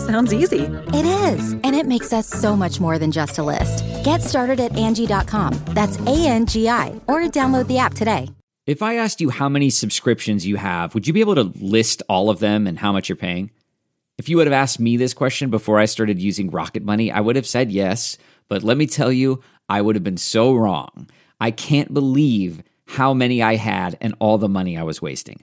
Sounds easy. It is, and it makes us so much more than just a list. Get started at Angi.com. That's A N G I, or download the app today. If I asked you how many subscriptions you have, would you be able to list all of them and how much you're paying? If you would have asked me this question before I started using Rocket Money, I would have said yes. But let me tell you, I would have been so wrong. I can't believe how many I had and all the money I was wasting.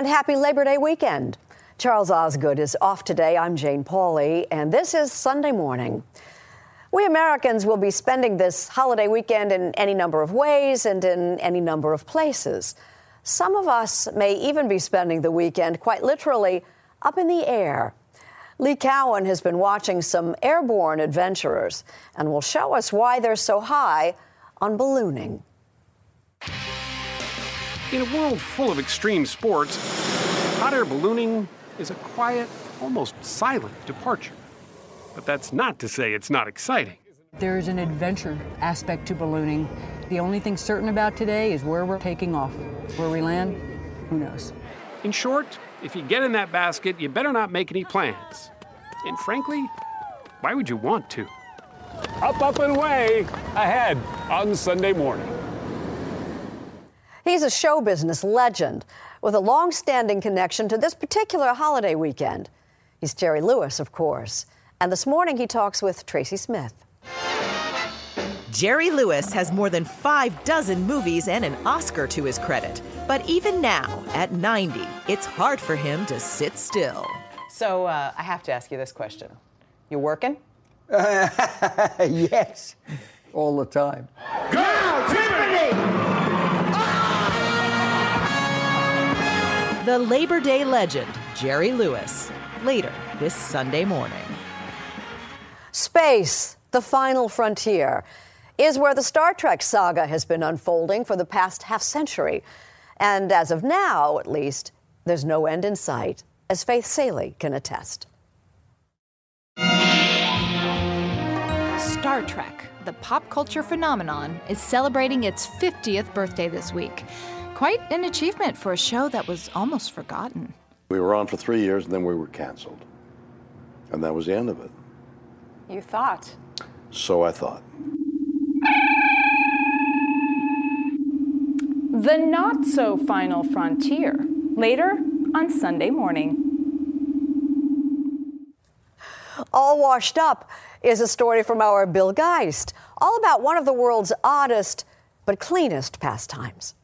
And happy Labor Day weekend. Charles Osgood is off today. I'm Jane Pauley, and this is Sunday morning. We Americans will be spending this holiday weekend in any number of ways and in any number of places. Some of us may even be spending the weekend quite literally up in the air. Lee Cowan has been watching some airborne adventurers and will show us why they're so high on ballooning. In a world full of extreme sports, hot air ballooning is a quiet, almost silent departure. But that's not to say it's not exciting. There is an adventure aspect to ballooning. The only thing certain about today is where we're taking off. Where we land, who knows? In short, if you get in that basket, you better not make any plans. And frankly, why would you want to? Up, up, and away ahead on Sunday morning. He's a show business legend with a long standing connection to this particular holiday weekend. He's Jerry Lewis, of course. And this morning he talks with Tracy Smith. Jerry Lewis has more than five dozen movies and an Oscar to his credit. But even now, at 90, it's hard for him to sit still. So uh, I have to ask you this question. You working? yes, all the time. Go, Tiffany! The Labor Day legend, Jerry Lewis, later this Sunday morning. Space, the final frontier, is where the Star Trek saga has been unfolding for the past half century. And as of now, at least, there's no end in sight, as Faith Salie can attest. Star Trek, the pop culture phenomenon, is celebrating its 50th birthday this week. Quite an achievement for a show that was almost forgotten. We were on for three years and then we were canceled. And that was the end of it. You thought. So I thought. The Not So Final Frontier, later on Sunday morning. All washed up is a story from our Bill Geist, all about one of the world's oddest but cleanest pastimes.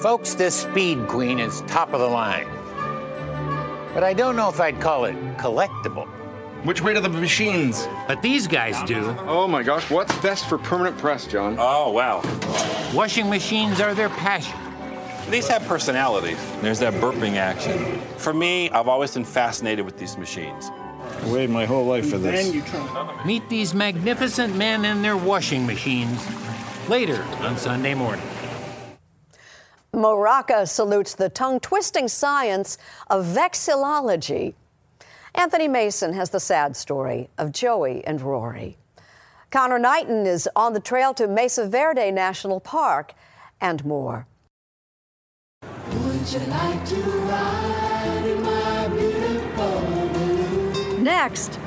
Folks, this Speed Queen is top of the line. But I don't know if I'd call it collectible. Which way to the machines? But these guys do. Oh my gosh, what's best for permanent press, John? Oh, wow. Washing machines are their passion. These have personality. There's that burping action. For me, I've always been fascinated with these machines. I waited my whole life for this. Meet these magnificent men and their washing machines later on Sunday morning. Mo Rocca salutes the tongue twisting science of vexillology. Anthony Mason has the sad story of Joey and Rory. Connor Knighton is on the trail to Mesa Verde National Park and more. Next,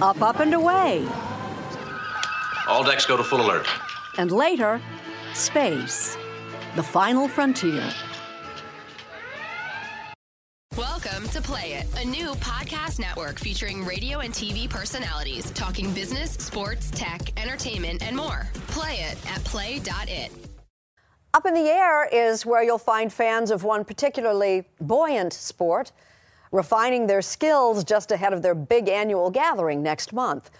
up, up, and away. All decks go to full alert. And later, space, the final frontier. Welcome to Play It, a new podcast network featuring radio and TV personalities talking business, sports, tech, entertainment, and more. Play it at play.it. Up in the air is where you'll find fans of one particularly buoyant sport refining their skills just ahead of their big annual gathering next month.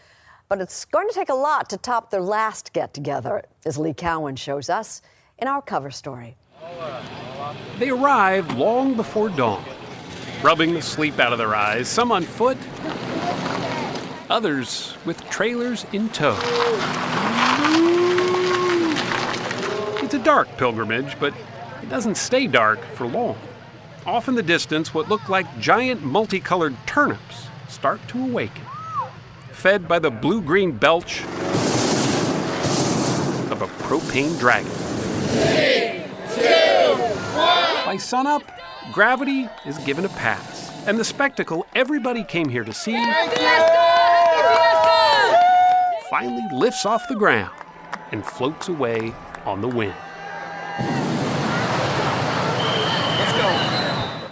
But it's going to take a lot to top their last get together, as Lee Cowan shows us in our cover story. They arrive long before dawn, rubbing the sleep out of their eyes, some on foot, others with trailers in tow. It's a dark pilgrimage, but it doesn't stay dark for long. Off in the distance, what look like giant multicolored turnips start to awaken, fed by the blue green belch of a propane dragon. Three, two, one. By sunup, gravity is given a pass, and the spectacle everybody came here to see finally lifts off the ground and floats away on the wind.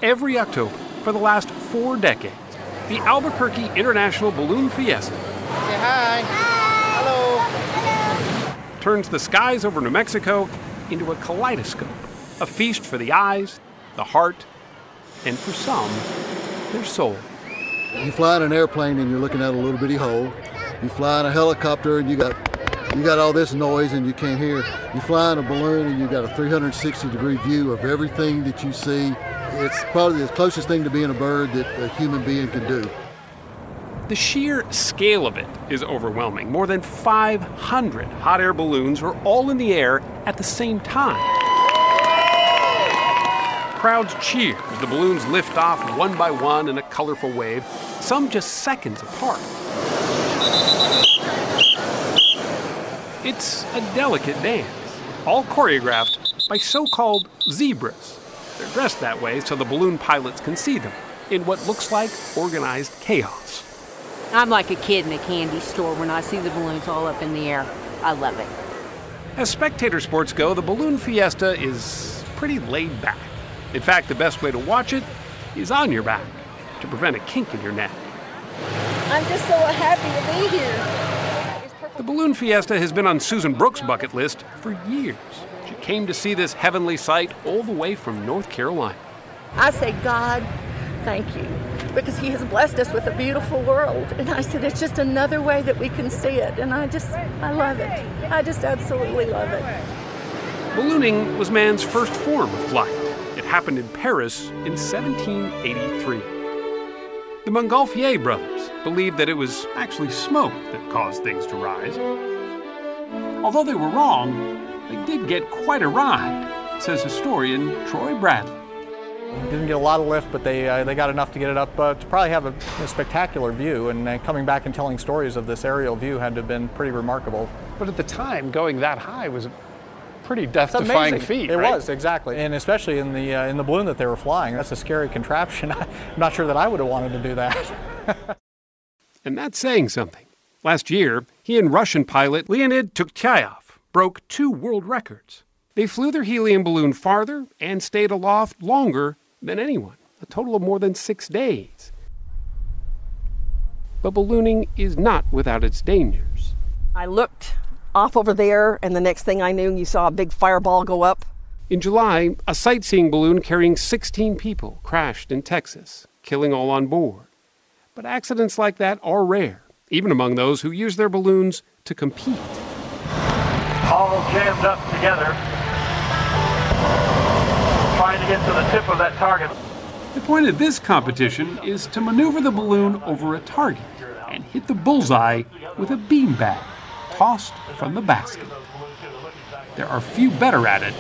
Every October for the last four decades, the Albuquerque International Balloon Fiesta Say hi. Hello. turns the skies over New Mexico into a kaleidoscope, a feast for the eyes, the heart, and for some, their soul. You fly in an airplane and you're looking at a little bitty hole. You fly in a helicopter and you got you got all this noise and you can't hear. You fly in a balloon and you got a 360 degree view of everything that you see. It's probably the closest thing to being a bird that a human being can do. The sheer scale of it is overwhelming. More than 500 hot air balloons are all in the air at the same time. Crowds cheer as the balloons lift off one by one in a colorful wave, some just seconds apart. It's a delicate dance, all choreographed by so called zebras. They're dressed that way so the balloon pilots can see them in what looks like organized chaos. I'm like a kid in a candy store when I see the balloons all up in the air. I love it. As spectator sports go, the balloon fiesta is pretty laid back. In fact, the best way to watch it is on your back to prevent a kink in your neck. I'm just so happy to be here. The balloon fiesta has been on Susan Brooks' bucket list for years. She came to see this heavenly sight all the way from North Carolina. I say, God, thank you, because He has blessed us with a beautiful world. And I said, it's just another way that we can see it. And I just, I love it. I just absolutely love it. Ballooning was man's first form of flight. It happened in Paris in 1783. The Montgolfier brothers believed that it was actually smoke that caused things to rise. Although they were wrong, they did get quite a ride, says historian Troy Bradley. Didn't get a lot of lift, but they uh, they got enough to get it up uh, to probably have a, a spectacular view. And uh, coming back and telling stories of this aerial view had to have been pretty remarkable. But at the time, going that high was pretty It's death-defying feat. It right? was exactly, and especially in the uh, in the balloon that they were flying. That's a scary contraption. I'm not sure that I would have wanted to do that. And that's saying something. Last year, he and Russian pilot Leonid Tiukhtyaev broke two world records. They flew their helium balloon farther and stayed aloft longer than anyone, a total of more than six days. But ballooning is not without its dangers. I looked off over there, and the next thing I knew, you saw a big fireball go up. In July, a sightseeing balloon carrying 16 people crashed in Texas, killing all on board. But accidents like that are rare, even among those who use their balloons to compete. All jammed up together, trying to get to the tip of that target. The point of this competition is to maneuver the balloon over a target and hit the bullseye with a beanbag tossed from the basket. There are few better at it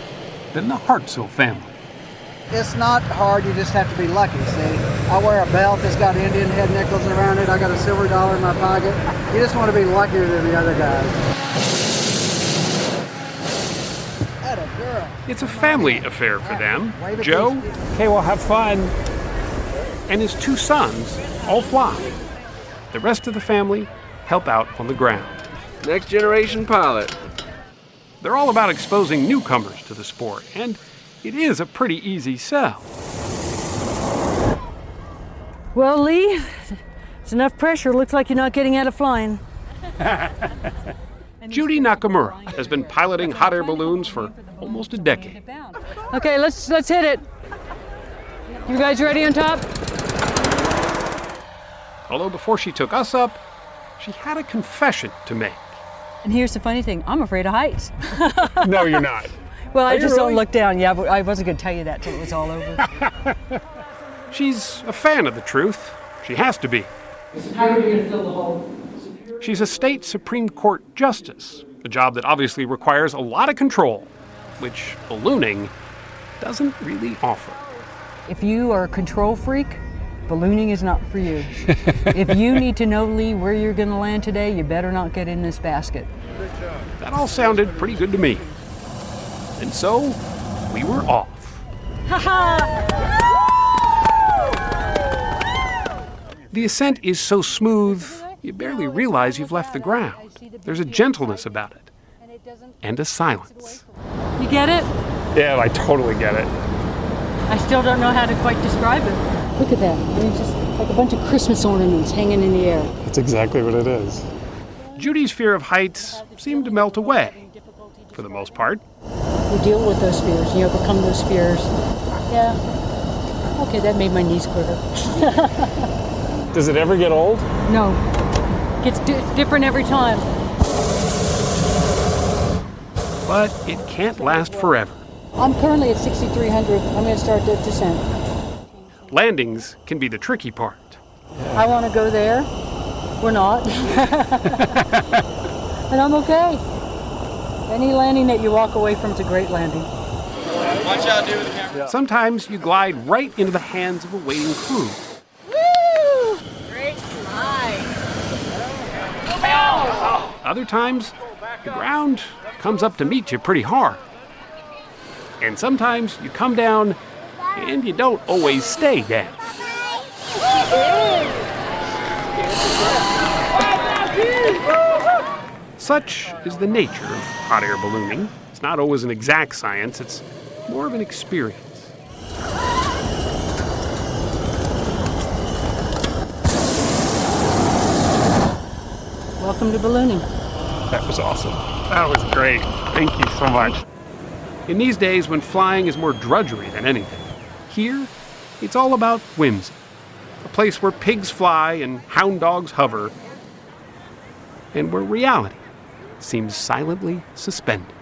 than the Hartsell family. It's not hard, you just have to be lucky, see? I wear a belt that's got Indian head nickels around it, I got a silver dollar in my pocket. You just want to be luckier than the other guys. It's a family affair for them. Joe, Okay, well, have fun. and his two sons all fly. The rest of the family help out on the ground. Next generation pilot. They're all about exposing newcomers to the sport, and it is a pretty easy sell. Well, Lee, it's enough pressure. Looks like you're not getting out of flying. Judy Nakamura has been piloting hot air balloons for almost a decade. Okay, let's let's hit it. You guys ready on top? Although before she took us up, she had a confession to make. And here's the funny thing: I'm afraid of heights. No, you're not. well, Are I just really? don't look down. Yeah, but I wasn't going to tell you that till it was all over. She's a fan of the truth. She has to be. How are you going to fill the hole? She's a state Supreme Court justice, a job that obviously requires a lot of control, which ballooning doesn't really offer. If you are a control freak, ballooning is not for you. if you need to know, Lee, where you're going to land today, you better not get in this basket. That all sounded pretty good to me. And so, we were off. Ha ha! The ascent is so smooth, you barely realize you've left the ground. There's a gentleness about it, and a silence. You get it? Yeah, I totally get it. I still don't know how to quite describe it. Look at that. I mean, just like a bunch of Christmas ornaments hanging in the air. That's exactly what it is. Judy's fear of heights seemed to melt away, for the most part. You deal with those fears. You overcome those fears. Yeah. Okay, that made my knees quiver. Does it ever get old? no. Gets di- different every time. But it can't last forever. I'm currently at 6,300. I'm going to start the descent. Landings can be the tricky part. I want to go there. We're not. and I'm okay. Any landing that you walk away from is a great landing. Watch out, dude, with the camera. Sometimes you glide right into the hands of a waiting crew. Other times, the ground comes up to meet you pretty hard. And sometimes you come down and you don't always stay down. Such is the nature of hot air ballooning. It's not always an exact science, it's more of an experience. Welcome to ballooning. That was awesome. That was great. Thank you so much. In these days when flying is more drudgery than anything, here it's all about whimsy. A place where pigs fly and hound dogs hover, and where reality seems silently suspended.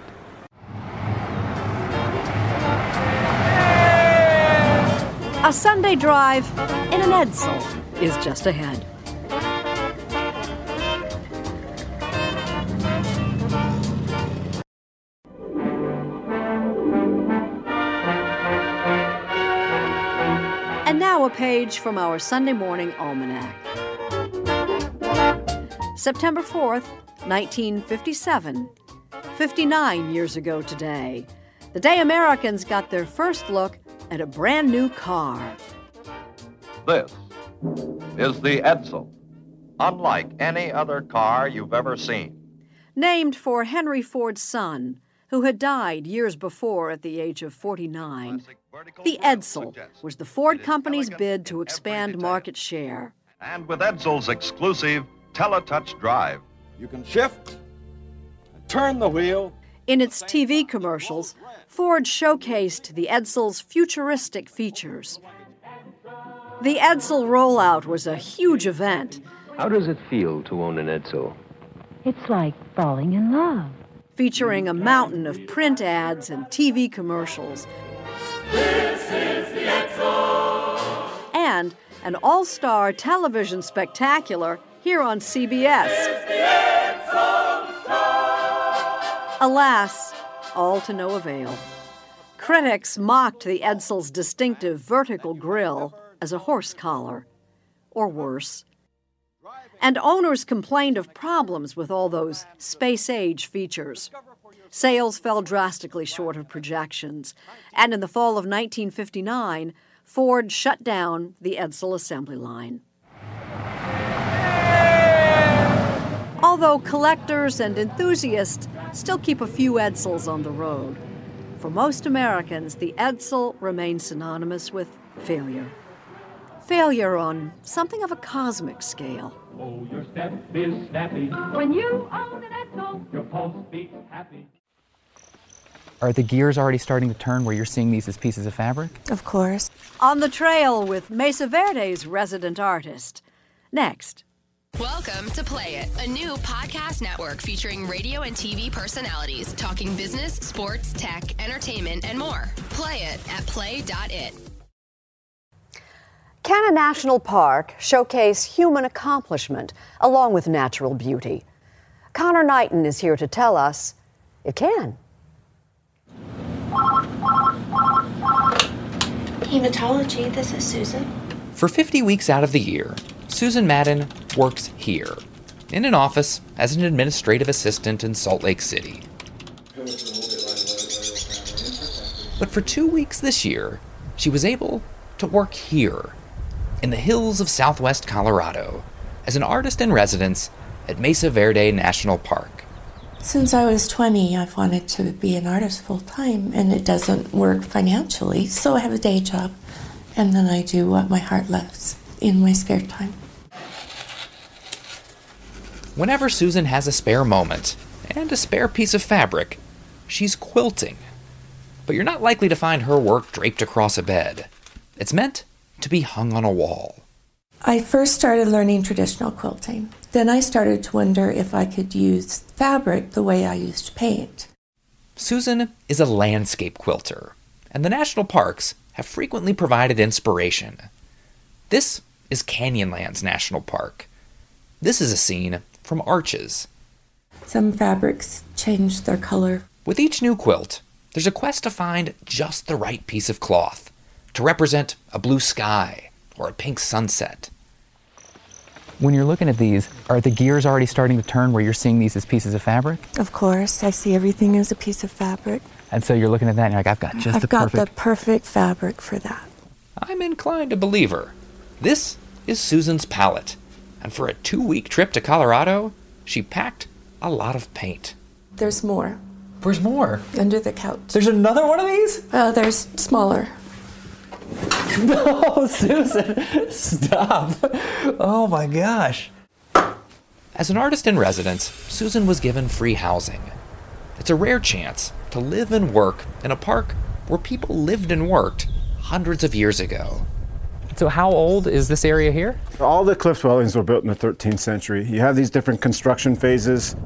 A Sunday drive in an Edsel is just ahead. Page from our Sunday morning almanac. September 4th, 1957. 59 years ago today. The day Americans got their first look at a brand new car. This is the Edsel, unlike any other car you've ever seen. Named for Henry Ford's son, who had died years before at the age of 49, the Edsel was the Ford company's bid to expand market share. And with Edsel's exclusive Teletouch Drive, you can shift, and Turn the wheel. In its TV commercials, Ford showcased the Edsel's futuristic features. The Edsel rollout was a huge event. How does it feel to own an Edsel? It's like falling in love. Featuring a mountain of print ads and TV commercials. And an all star television spectacular here on CBS. Alas, all to no avail. Critics mocked the Edsel's distinctive vertical grille as a horse collar, or worse. And owners complained of problems with all those space age features. Sales fell drastically short of projections, and in the fall of 1959, Ford shut down the Edsel assembly line. Although collectors and enthusiasts still keep a few Edsels on the road, for most Americans, the Edsel remains synonymous with failure. Failure on something of a cosmic scale. Oh, your step is snappy. When you own an Edsel, your pulse beats happy. Are the gears already starting to turn where you're seeing these as pieces of fabric? Of course. On the trail with Mesa Verde's resident artist. Next. Welcome to Play It, a new podcast network featuring radio and TV personalities talking business, sports, tech, entertainment, and more. Play it at play.it. Can a national park showcase human accomplishment along with natural beauty? Connor Knighton is here to tell us it can. Hematology, this is Susan. For 50 weeks out of the year, Susan Madden works here, in an office as an administrative assistant in Salt Lake City. But for two weeks this year, she was able to work here, in the hills of southwest Colorado, as an artist in residence at Mesa Verde National Park. Since I was 20, I've wanted to be an artist full time, and it doesn't work financially, so I have a day job, and then I do what my heart loves in my spare time. Whenever Susan has a spare moment and a spare piece of fabric, she's quilting. But you're not likely to find her work draped across a bed. It's meant to be hung on a wall. I first started learning traditional quilting. Then I started to wonder if I could use fabric the way I used paint. Susan is a landscape quilter, and the national parks have frequently provided inspiration. This is Canyonlands National Park. This is a scene from Arches. Some fabrics change their color. With each new quilt, there's a quest to find just the right piece of cloth to represent a blue sky or a pink sunset. When you're looking at these, are the gears already starting to turn where you're seeing these as pieces of fabric? Of course, I see everything as a piece of fabric. And so you're looking at that and you're like, I've got just I've the got perfect. the perfect fabric for that. I'm inclined to believe her. This is Susan's palette, and for a two week trip to Colorado, she packed a lot of paint. There's more. Where's more? Under the couch. There's another one of these? Oh, there's smaller. no, Susan, stop. Oh my gosh. As an artist in residence, Susan was given free housing. It's a rare chance to live and work in a park where people lived and worked hundreds of years ago. So, how old is this area here? All the cliff dwellings were built in the 13th century. You have these different construction phases.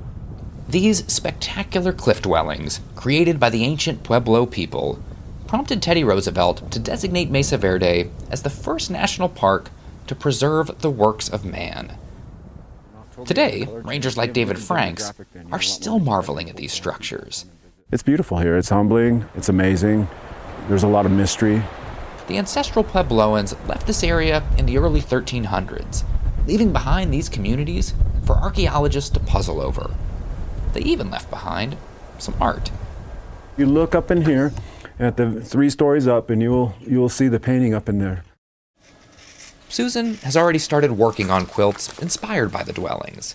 These spectacular cliff dwellings, created by the ancient Pueblo people, prompted Teddy Roosevelt to designate Mesa Verde as the first national park to preserve the works of man. Today, rangers like David Franks are still marveling at these structures. It's beautiful here. It's humbling. It's amazing. There's a lot of mystery. The ancestral Puebloans left this area in the early 1300s, leaving behind these communities for archaeologists to puzzle over. They even left behind some art. You look up in here at the three stories up and you will you will see the painting up in there. Susan has already started working on quilts inspired by the dwellings.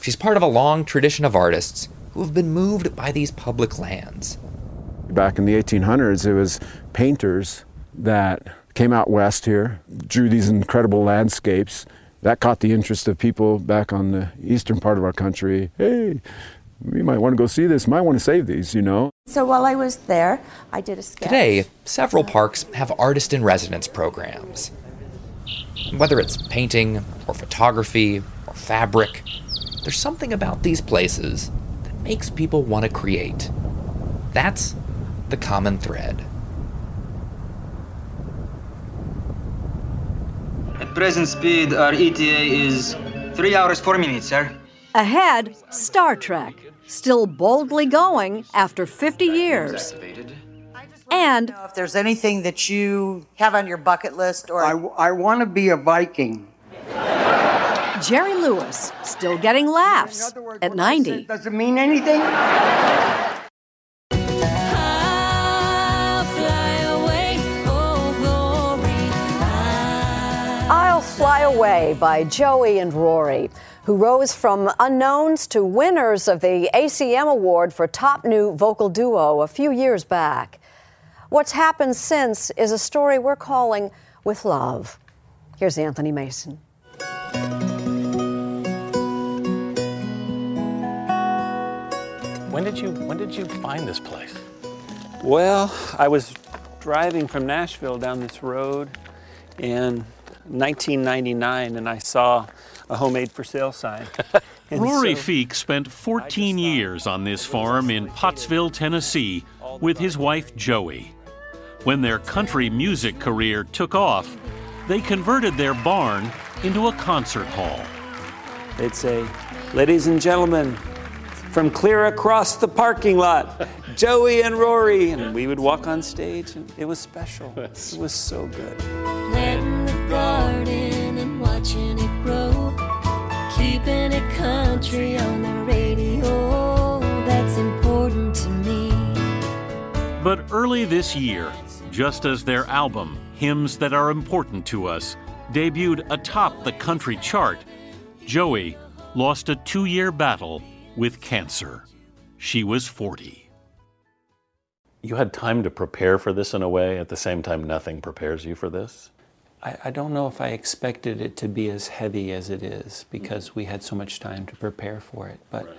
She's part of a long tradition of artists who have been moved by these public lands. Back in the 1800s, it was painters that came out west here, drew these incredible landscapes. That caught the interest of people back on the eastern part of our country. Hey, you might want to go see this. You might want to save these, you know. So while I was there, I did a sketch. Today, several parks have artist in residence programs. Whether it's painting or photography or fabric, there's something about these places that makes people want to create. That's the common thread. At present speed, our ETA is 3 hours 4 minutes, sir. Ahead, Star Trek, still boldly going after 50 years. And If there's anything that you have on your bucket list or. I, I want to be a Viking. Jerry Lewis, still getting laughs at 90. Does it mean anything? I'll Fly Away oh, by Joey and Rory, who rose from unknowns to winners of the ACM Award for Top New Vocal Duo a few years back. What's happened since is a story we're calling With Love. Here's Anthony Mason. When did you when did you find this place? Well, I was driving from Nashville down this road in 1999 and I saw a homemade for sale sign. Rory so- Feek spent 14 years on this farm in Pottsville, Tennessee, with his wife Joey. When their country music career took off, they converted their barn into a concert hall. They'd say, Ladies and gentlemen, from clear across the parking lot, Joey and Rory. And we would walk on stage, and it was special. It was so good. Country on the radio. That's important to me. But early this year, just as their album, Hymns That Are Important to Us, debuted atop the country chart, Joey lost a two year battle with cancer. She was 40. You had time to prepare for this in a way, at the same time, nothing prepares you for this? I, I don't know if I expected it to be as heavy as it is because we had so much time to prepare for it. But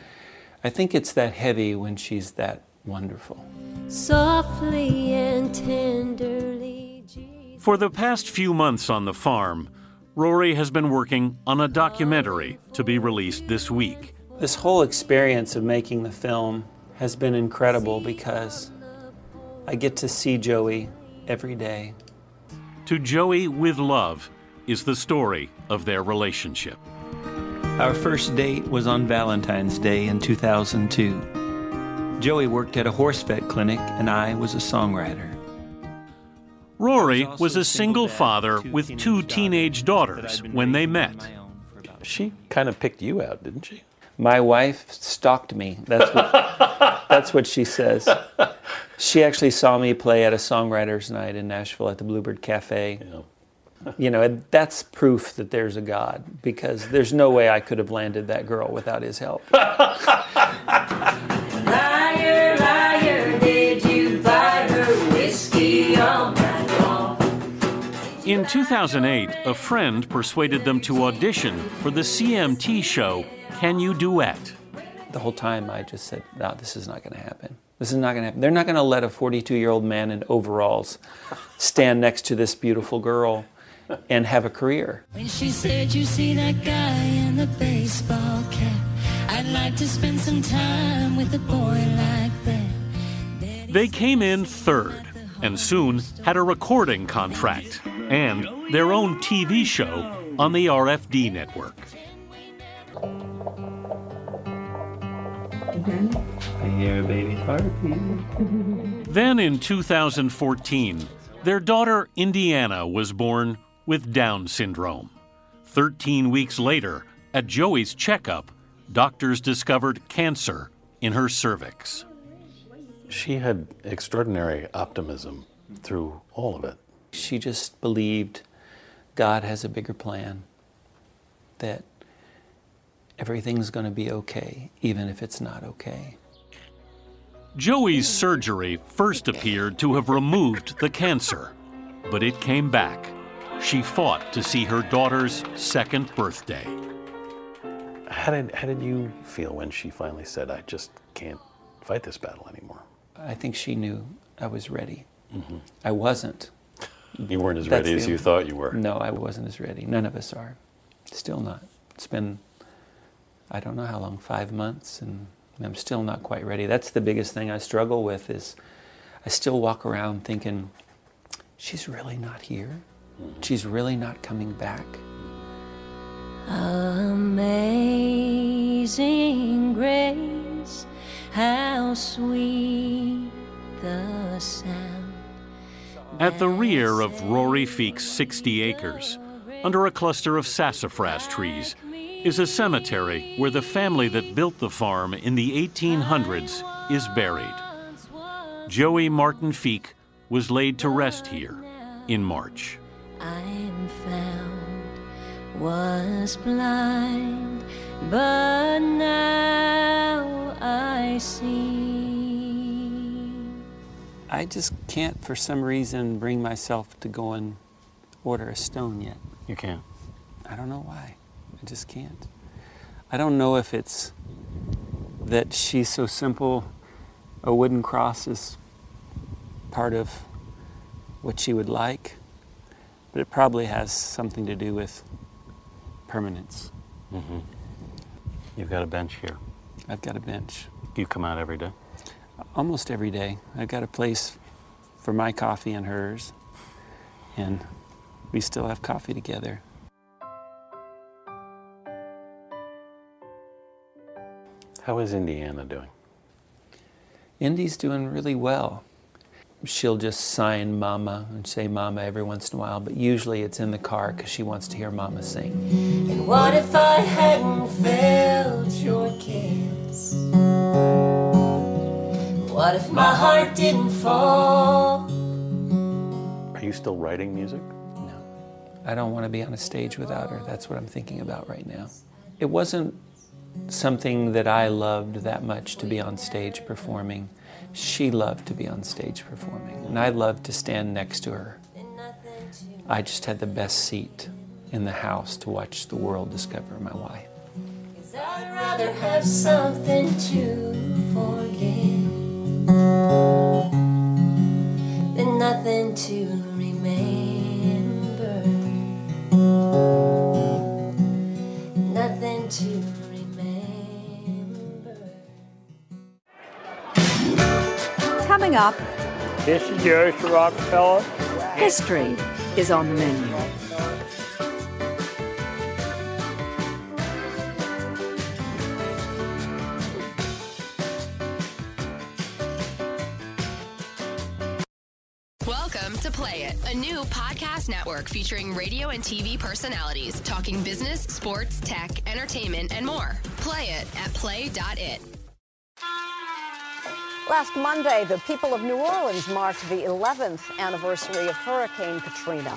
I think it's that heavy when she's that wonderful. Softly and tenderly. For the past few months on the farm, Rory has been working on a documentary to be released this week. This whole experience of making the film has been incredible because I get to see Joey every day. To Joey with Love is the story of their relationship. Our first date was on Valentine's Day in 2002. Joey worked at a horse vet clinic, and I was a songwriter. Rory was a single father with two teenage daughters when they met. She kind of picked you out, didn't she? My wife stalked me. That's what, that's what she says. She actually saw me play at a songwriters night in Nashville at the Bluebird Cafe. Yeah. You know, that's proof that there's a God because there's no way I could have landed that girl without his help. Liar, liar, did you buy her whiskey all night long? In 2008, a friend persuaded them to audition for the CMT show Can You Duet? The whole time I just said, no, this is not going to happen. This is not going to happen. They're not going to let a 42 year old man in overalls stand next to this beautiful girl and have a career. When she said, You see that guy in the baseball cap? I'd like to spend some time with a boy like that. They came in third and soon had a recording contract and their own TV show on the RFD network. I hear a baby's heartbeat. Then in 2014, their daughter Indiana was born with Down syndrome. 13 weeks later, at Joey's checkup, doctors discovered cancer in her cervix. She had extraordinary optimism through all of it. She just believed God has a bigger plan, that everything's going to be okay, even if it's not okay. Joey's surgery first appeared to have removed the cancer, but it came back. She fought to see her daughter's second birthday. How did how did you feel when she finally said, "I just can't fight this battle anymore"? I think she knew I was ready. Mm-hmm. I wasn't. You weren't as That's ready as you only- thought you were. No, I wasn't as ready. None of us are. Still not. It's been, I don't know how long, five months, and I'm still not quite ready. That's the biggest thing I struggle with is I still walk around thinking, she's really not here. She's really not coming back. Amazing grace, how sweet the sound. At the rear of Rory Feek's 60 acres, under a cluster of sassafras trees, is a cemetery where the family that built the farm in the 1800s is buried. Joey Martin Feek was laid to rest here in March. I'm found, was blind, but now I see. I just can't, for some reason, bring myself to go and order a stone yet. You can't. I don't know why. I just can't. I don't know if it's that she's so simple, a wooden cross is part of what she would like, but it probably has something to do with permanence. Mm-hmm. You've got a bench here. I've got a bench. You come out every day. Almost every day. I've got a place for my coffee and hers, and we still have coffee together. How is Indiana doing? Indy's doing really well. She'll just sign Mama and say Mama every once in a while, but usually it's in the car because she wants to hear Mama sing. And what if I hadn't felt your kiss? What if my heart didn't fall? Are you still writing music? No. I don't want to be on a stage without her. That's what I'm thinking about right now. It wasn't something that I loved that much to be on stage performing. She loved to be on stage performing, and I loved to stand next to her. I just had the best seat in the house to watch the world discover my wife. I'd rather have something to forget than nothing to remember. Coming up, This is Jerry Rockefeller. history is on the menu. Welcome to Play It, a new podcast network featuring radio and TV personalities talking business, sports, tech, entertainment, and more. Play it at play.it. Last Monday, the people of New Orleans marked the 11th anniversary of Hurricane Katrina.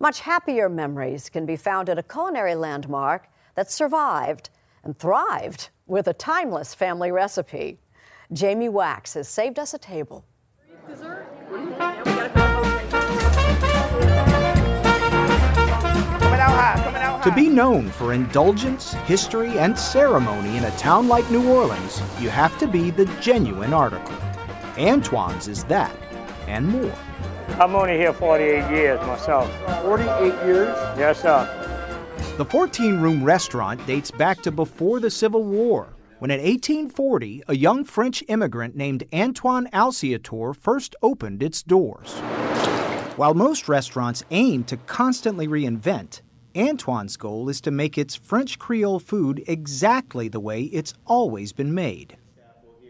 Much happier memories can be found at a culinary landmark that survived and thrived with a timeless family recipe. Jamie Wax has saved us a table. To be known for indulgence, history, and ceremony in a town like New Orleans, you have to be the genuine article. Antoine's is that, and more. I'm only here 48 years myself. 48 years? Yes, sir. The 14 room restaurant dates back to before the Civil War, when in 1840, a young French immigrant named Antoine Alciator first opened its doors. While most restaurants aim to constantly reinvent, Antoine's goal is to make its French Creole food exactly the way it's always been made.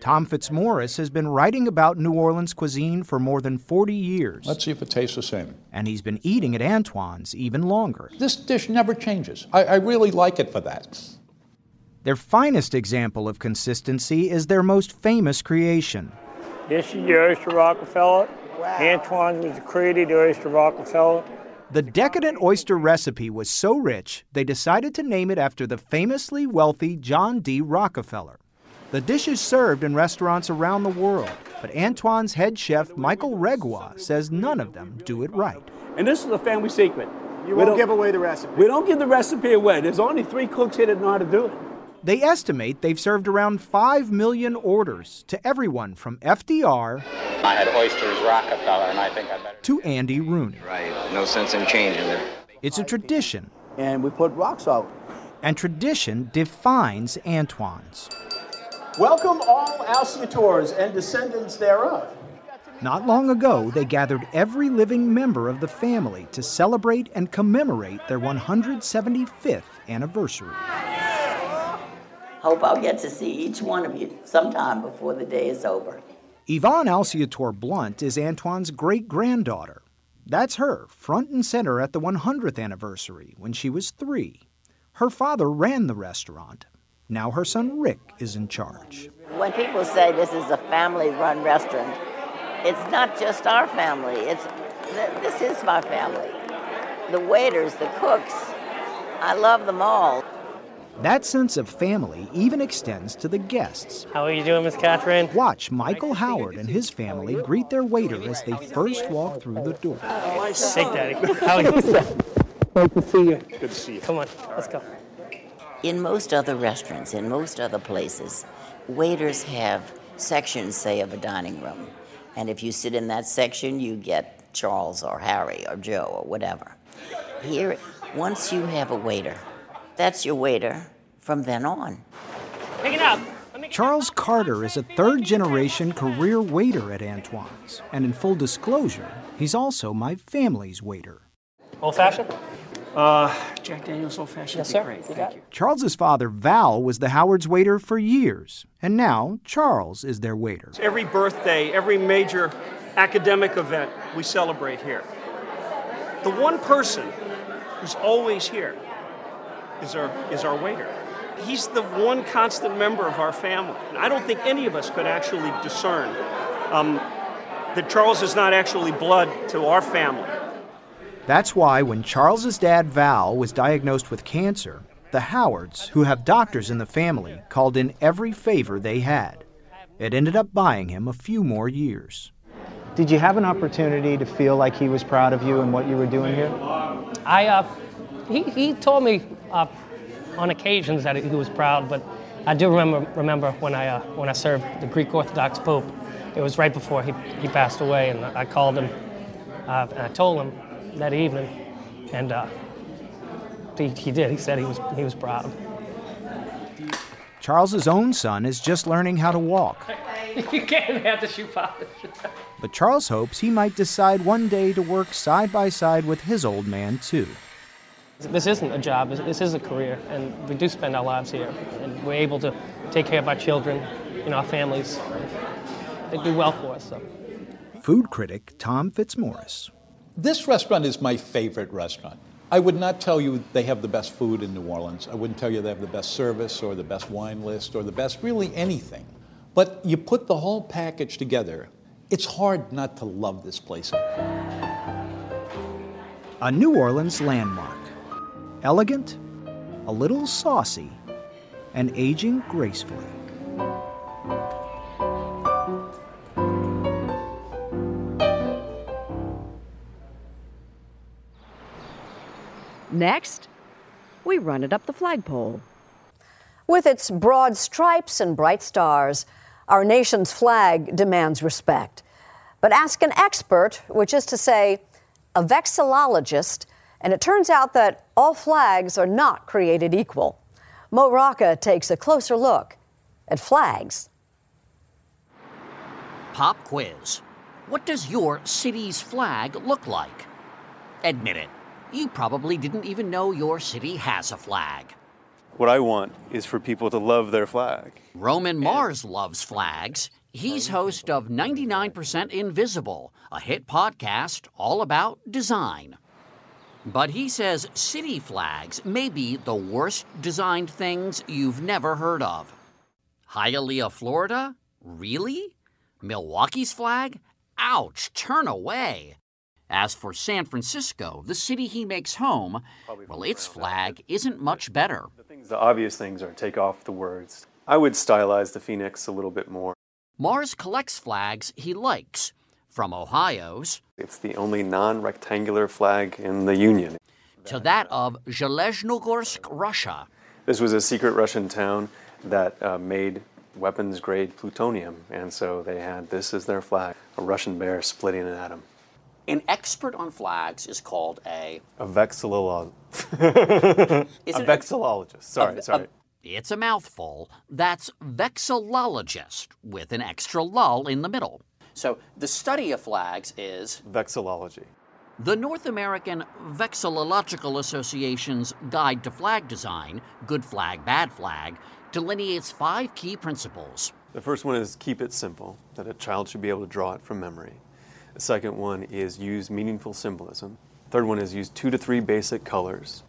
Tom Fitzmaurice has been writing about New Orleans cuisine for more than 40 years. Let's see if it tastes the same. And he's been eating at Antoine's even longer. This dish never changes. I, I really like it for that. Their finest example of consistency is their most famous creation. This is your Oyster Rockefeller. Antoine's was created the Oyster Rockefeller. The decadent oyster recipe was so rich, they decided to name it after the famously wealthy John D. Rockefeller. The dish is served in restaurants around the world, but Antoine's head chef Michael Regua, says none of them do it right. And this is a family secret. You We won't don't- give away the recipe. We don't give the recipe away. There's only three cooks here that know how to do it. They estimate they've served around 5 million orders to everyone from FDR I had oysters Rockefeller, and I think I better. to Andy Rooney. Right. No sense in changing it. It's a tradition, And we put rocks salt. and tradition defines Antoine's. Welcome all Alciators and descendants thereof. Not long ago, they gathered every living member of the family to celebrate and commemorate their 175th anniversary. Hope I'll get to see each one of you sometime before the day is over. Yvonne Alciatore Blount is Antoine's great granddaughter. That's her, front and center at the 100th anniversary when she was three. Her father ran the restaurant. Now her son Rick is in charge. When people say this is a family run restaurant, it's not just our family, it's this is my family. The waiters, the cooks, I love them all. That sense of family even extends to the guests. How are you doing, Miss Catherine? Watch Michael Howard and his family greet their waiter as they first walk through the door. Hey, Daddy. How are you? Nice to see you. Good to see you. Come on, let's go. In most other restaurants, in most other places, waiters have sections, say, of a dining room. And if you sit in that section, you get Charles or Harry or Joe or whatever. Here, once you have a waiter, that's your waiter from then on. Pick it up. Charles Carter is a third generation career waiter at Antoine's. And in full disclosure, he's also my family's waiter. Old fashioned? Uh, Jack Daniels old fashioned Yes, sir. great. Thank got you. Charles's father, Val, was the Howard's waiter for years. And now Charles is their waiter. Every birthday, every major academic event, we celebrate here. The one person who's always here is our, is our waiter. He's the one constant member of our family. And I don't think any of us could actually discern um, that Charles is not actually blood to our family. That's why when Charles's dad, Val, was diagnosed with cancer, the Howards, who have doctors in the family, called in every favor they had. It ended up buying him a few more years. Did you have an opportunity to feel like he was proud of you and what you were doing here? I, uh, he, he told me uh, on occasions that he was proud, but I do remember remember when I uh, when I served the Greek Orthodox Pope. It was right before he, he passed away, and I called him uh, and I told him that evening, and uh, he, he did. He said he was he was proud. Charles's own son is just learning how to walk, you can't have the shoe polish. but Charles hopes he might decide one day to work side by side with his old man, too. This isn't a job, this- this is a career, and we do spend our lives here. And we're able to take care of our children, you know, our families. They do well for us. So. Food critic Tom Fitzmaurice. This restaurant is my favorite restaurant. I would not tell you they have the best food in New Orleans. I wouldn't tell you they have the best service or the best wine list or the best really anything. But you put the whole package together, it's hard not to love this place. A New Orleans landmark. Elegant, a little saucy, and aging gracefully. Next, we run it up the flagpole. With its broad stripes and bright stars, our nation's flag demands respect. But ask an expert, which is to say, a vexillologist, and it turns out that all flags are not created equal. Mo Rocca takes a closer look at flags. Pop quiz. What does your city's flag look like? Admit it, you probably didn't even know your city has a flag. What I want is for people to love their flag. Roman Mars loves flags. He's host of 99% Invisible, a hit podcast all about design. But he says city flags may be the worst designed things you've never heard of. Hialeah, Florida? Really? Milwaukee's flag? Ouch, turn away. As for San Francisco, the city he makes home, well, its flag isn't much better. The obvious things are take off the words. I would stylize the phoenix a little bit more. Mars collects flags he likes, from Ohio's It's the only non rectangular flag in the Union. to that of Zheleznogorsk, Russia. This was a secret Russian town that uh, made weapons grade plutonium, and so they had this as their flag a Russian bear splitting an atom. An expert on flags is called a. A vexillologist. A vexillologist. Sorry, a- sorry. a- it's a mouthful. That's vexillologist with an extra lull in the middle. So the study of flags is Vexillology. The North American Vexillological Association's Guide to Flag Design, Good Flag, Bad Flag, delineates five key principles. The first one is keep it simple, that a child should be able to draw it from memory. The second one is use meaningful symbolism. Third one is use two to three basic colors.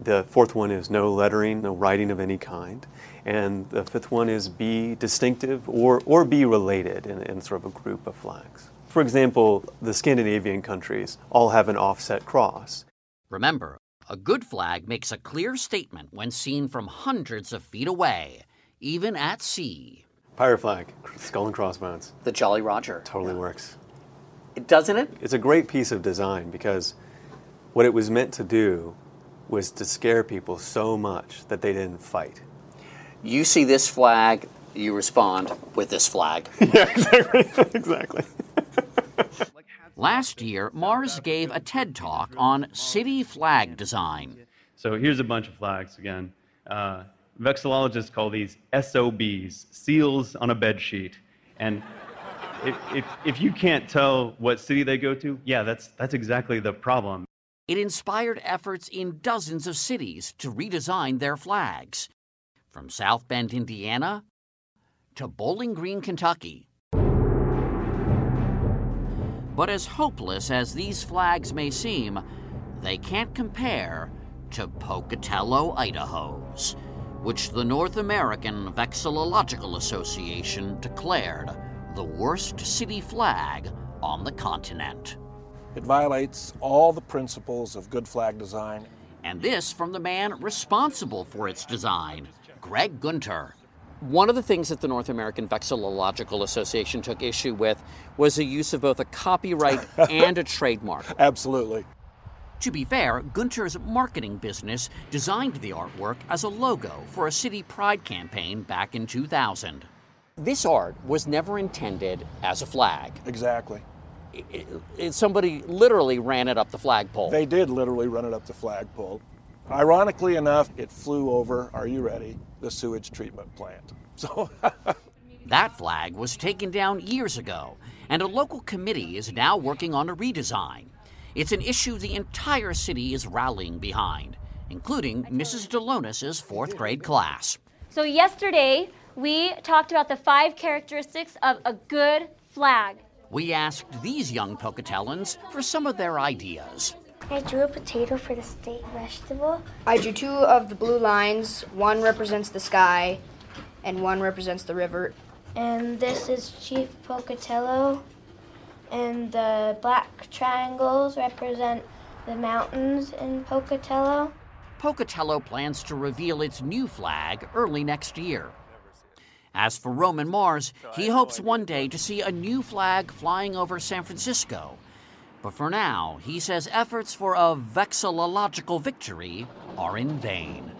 The fourth one is no lettering, no writing of any kind. And the fifth one is be distinctive or, or be related in, in sort of a group of flags. For example, the Scandinavian countries all have an offset cross. Remember, a good flag makes a clear statement when seen from hundreds of feet away, even at sea. Pirate flag, skull and crossbones. The Jolly Roger. Totally works. Doesn't it? It's a great piece of design because what it was meant to do was to scare people so much that they didn't fight. You see this flag, you respond with this flag. yeah, exactly. exactly. Last year, Mars gave a TED talk on city flag design. So here's a bunch of flags again. Uh, vexillologists call these SOBs, seals on a bed sheet. And if, if, if you can't tell what city they go to, yeah, that's, that's exactly the problem. It inspired efforts in dozens of cities to redesign their flags, from South Bend, Indiana, to Bowling Green, Kentucky. But as hopeless as these flags may seem, they can't compare to Pocatello, Idaho's, which the North American Vexillological Association declared the worst city flag on the continent. It violates all the principles of good flag design. And this from the man responsible for its design, Greg Gunter. One of the things that the North American Vexillological Association took issue with was the use of both a copyright and a trademark. Absolutely. To be fair, Gunter's marketing business designed the artwork as a logo for a city pride campaign back in 2000. This art was never intended as a flag. Exactly. It- it- somebody literally ran it up the flagpole. They did literally run it up the flagpole. Ironically enough, it flew over, are you ready? The sewage treatment plant. So That flag was taken down years ago, and a local committee is now working on a redesign. It's an issue the entire city is rallying behind, including Mrs. Delonis' fourth grade class. So, yesterday we talked about the five characteristics of a good flag. We asked these young Pocatellans for some of their ideas. I drew a potato for the state vegetable. I drew two of the blue lines. One represents the sky, and one represents the river. And this is Chief Pocatello. And the black triangles represent the mountains in Pocatello. Pocatello plans to reveal its new flag early next year. As for Roman Mars, oh, he hopes one day to see a new flag flying over San Francisco. But for now, he says efforts for a vexillological victory are in vain.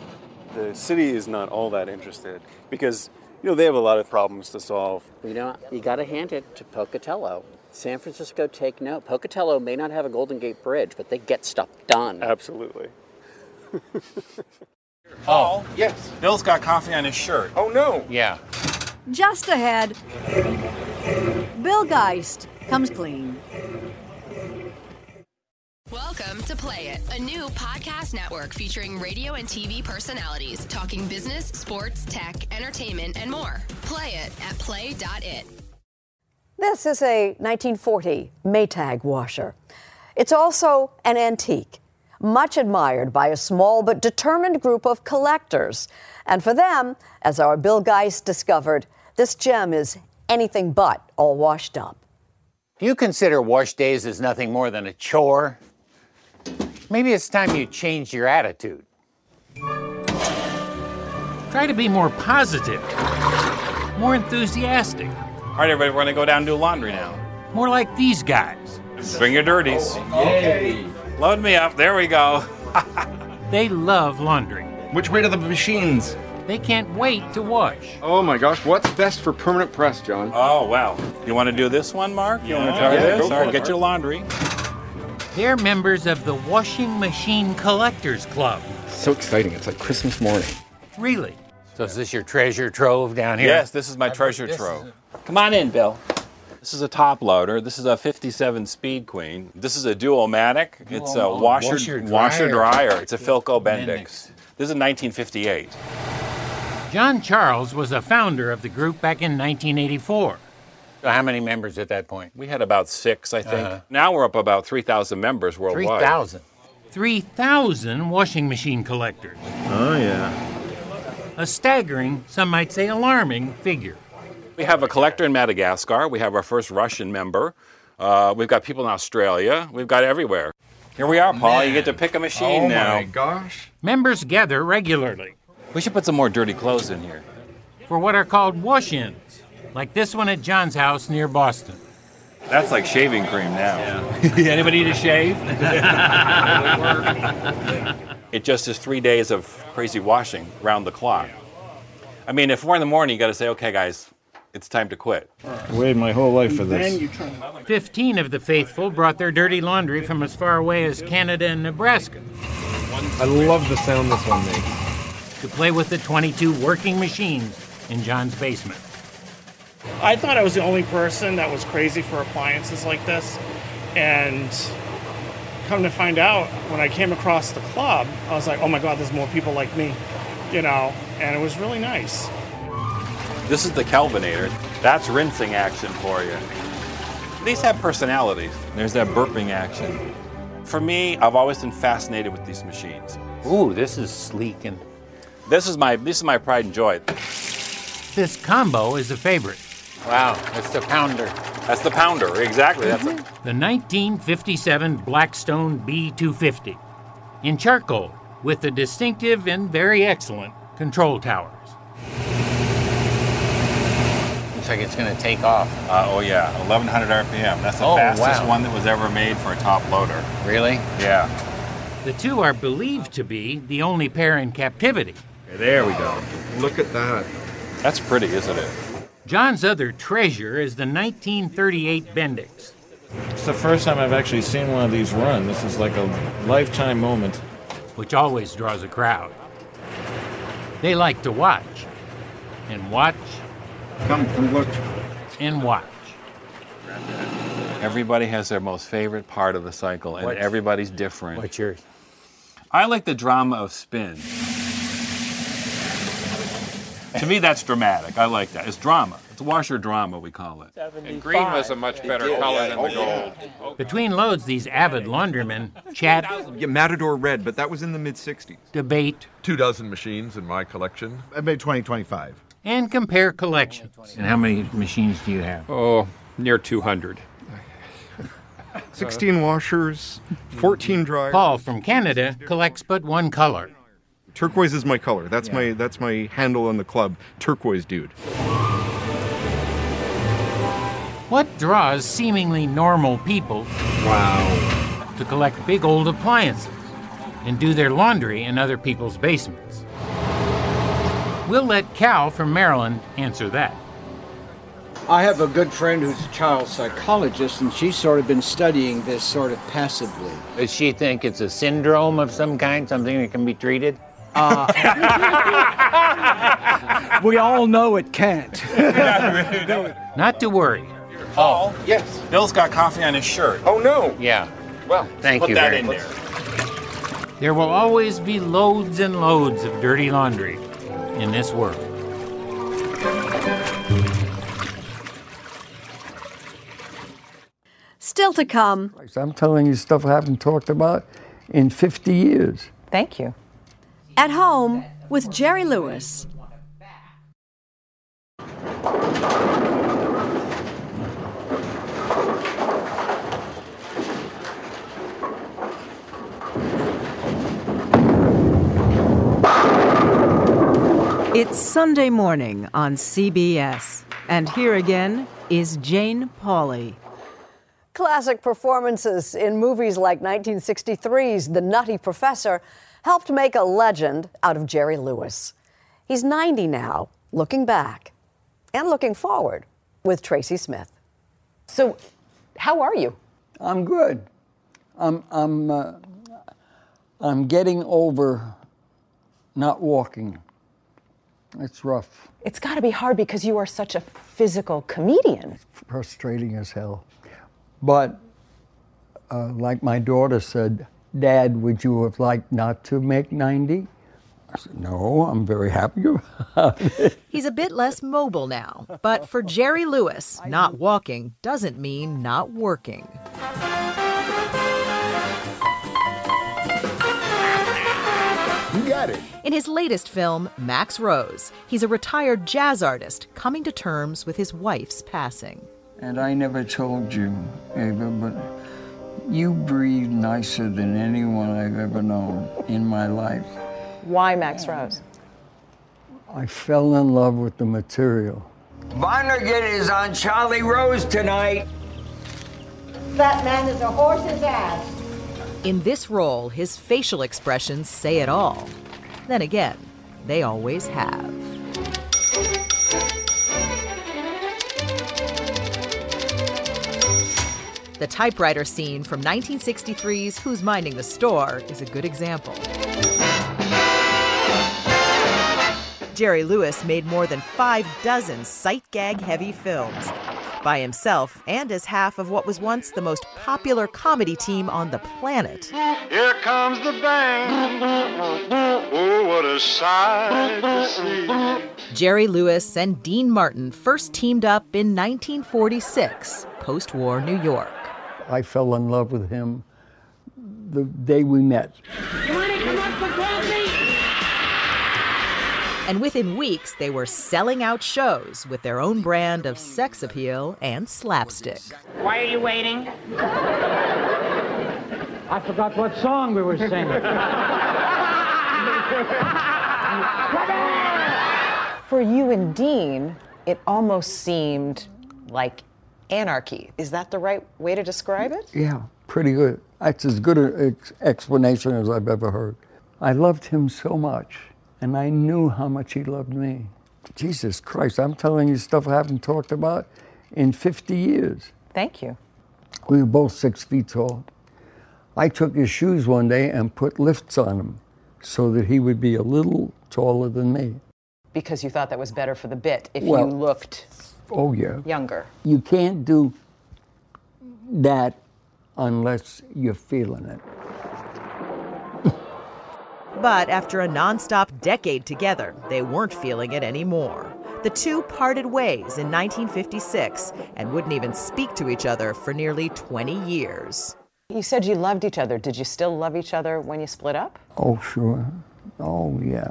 The city is not all that interested because, you know, they have a lot of problems to solve. You know, you got to hand it to Pocatello. San Francisco, take note. Pocatello may not have a Golden Gate Bridge, but they get stuff done. Absolutely. Oh, yes. Bill's got coffee on his shirt. Oh, no. Yeah. Just ahead, Bill Geist comes clean. Welcome to Play It, a new podcast network featuring radio and TV personalities talking business, sports, tech, entertainment, and more. Play it at play.it. This is a 1940 Maytag washer. It's also an antique, much admired by a small but determined group of collectors. And for them, as our Bill Geist discovered, this gem is anything but all washed up. Do you consider wash days as nothing more than a chore? Maybe it's time you changed your attitude. Try to be more positive, more enthusiastic, All right, everybody, we're going to go down and do laundry now. more like these guys. Bring your dirties. Oh, okay. Load me up. There we go. They love laundry. Which way to the machines? They can't wait to wash. Oh my gosh, what's best for permanent press, John? Oh, wow. You want to do this one, Mark? You want to try Yeah, this? go All for right, it, get Mark. your laundry. They're members of the Washing Machine Collectors Club. So exciting. It's like Christmas morning. Really? So is this your treasure trove down here? Yes, this is my treasure trove. Come on in, Bill. This is a top loader. This is a 57 Speed Queen. This is a Dual-matic. It's a Dual- washer, washer washer dryer. dryer. It's a Philco Bendix. This is 1958. John Charles was a founder of the group back in 1984. How many members at that point? We had about six, I think. Uh-huh. Now we're up about 3,000 members worldwide. 3,000. 3,000 washing machine collectors. Oh, yeah. A staggering, some might say alarming, figure. We have a collector in Madagascar. We have our first Russian member. Uh, we've got people in Australia. We've got everywhere. Here we are, Paul. You get to pick a machine Oh, now. Oh my gosh. Members gather regularly We should put some more dirty clothes in here. for what are called wash ins, like this one at John's house near Boston. That's like shaving cream now. Yeah. Anybody need a shave? it just is three days of crazy washing round the clock. I mean, if four in the morning, you got to say, okay, guys, it's time to quit. I Waited my whole life for this. 15 of the faithful brought their dirty laundry from as far away as Canada and Nebraska I love the sound this one makes. to play with the 22 working machines in John's basement. I thought I was the only person that was crazy for appliances like this. And come to find out, when I came across the club, I was like, oh my God, there's more people like me, you know, and it was really nice. This is the Kelvinator. That's rinsing action for you. These have personalities. There's that burping action. For me, I've always been fascinated with these machines. Ooh, this is sleek and. This is my this is my pride and joy. This combo is a favorite. Wow, that's the pounder. That's the pounder, exactly. That's a, The 1957 Blackstone B250 in charcoal with the distinctive and very excellent control towers. Looks like it's going to take off. uh, oh yeah, 1100 RPM. That's the Oh, fastest wow. one that was ever made for a top loader. Really? Yeah. The two are believed to be the only pair in captivity. There we go. Look at that. That's pretty, isn't it? John's other treasure is the 1938 Bendix. It's the first time I've actually seen one of these run. This is like a lifetime moment. which always draws a crowd. They like to watch and watch Come, come look. and watch. Everybody has their most favorite part of the cycle, and What's- everybody's different. What's yours? I like the drama of spin. to me, that's dramatic. I like that. It's drama. It's washer drama, we call it. And green was a much better color than the oh, gold. Between loads, these avid laundrymen chat, Yeah, Matador Red, but that was in the mid 60s. debate, Two dozen machines in my collection. I made 2025. And compare collections. And how many machines do you have? Oh, near 200. 16 washers, 14 dryers. Paul from Canada collects but one color. Turquoise is my color. That's my that's my handle in the club. Turquoise dude. What draws seemingly normal people Wow. to collect big old appliances and do their laundry in other people's basements? We'll let Cal from Maryland answer that. I have a good friend who's a child psychologist, and she's sort of been studying this sort of passively. Does she think it's a syndrome of some kind, something that can be treated? Uh, we all know it can't. Not to worry. Paul? Yes. Bill's got coffee on his shirt. Oh, no. Yeah. Well, Thank put you that very in much. there. There will always be loads and loads of dirty laundry in this world. Still to come, I'm telling you stuff I haven't talked about in 50 years. Thank you. at home with Jerry Lewis. It's Sunday morning on CBS, and here again is Jane Pauley. Classic performances in movies like 1963's The Nutty Professor helped make a legend out of Jerry Lewis. He's 90 now, looking back and looking forward with Tracy Smith. So, how are you? I'm good. I'm I'm uh, I'm getting over not walking. It's rough. It's got to be hard because you are such a physical comedian. Frustrating as hell. But uh, like my daughter said, Dad, would you have liked not to make 90? I said, No, I'm very happy about it. He's a bit less mobile now, but for Jerry Lewis, not walking doesn't mean not working. You it. In his latest film, Max Rose, he's a retired jazz artist coming to terms with his wife's passing. And I never told you, Ava, but you breathe nicer than anyone I've ever known in my life. Why Max Rose? I fell in love with the material. Vonnegut is on Charlie Rose tonight. That man is a horse's ass. In this role, his facial expressions say it all. Then again, they always have. The typewriter scene from 1963's Who's Minding the Store is a good example. Jerry Lewis made more than five dozen sight gag heavy films by himself and as half of what was once the most popular comedy team on the planet. Here comes the band. Oh, what a sight to see. Jerry Lewis and Dean Martin first teamed up in 1946, post war New York. I fell in love with him the day we met. And within weeks, they were selling out shows with their own brand of sex appeal and slapstick. Why are you waiting? I forgot what song we were singing. For you and Dean, it almost seemed like anarchy. Is that the right way to describe it? Yeah, pretty good. That's as good an ex- explanation as I've ever heard. I loved him so much, and I knew how much he loved me. Jesus Christ, I'm telling you stuff I haven't talked about in 50 years. Thank you. We were both six feet tall. I took his shoes one day and put lifts on him so that he would be a little taller than me. Because you thought that was better for the bit if Well- you looked Oh, yeah. younger. You can't do that unless you're feeling it. But after a nonstop decade together, they weren't feeling it anymore. The two parted ways in 1956 and wouldn't even speak to each other for nearly 20 years. You said you loved each other. Did you still love each other when you split up? Oh, sure. Oh, yeah.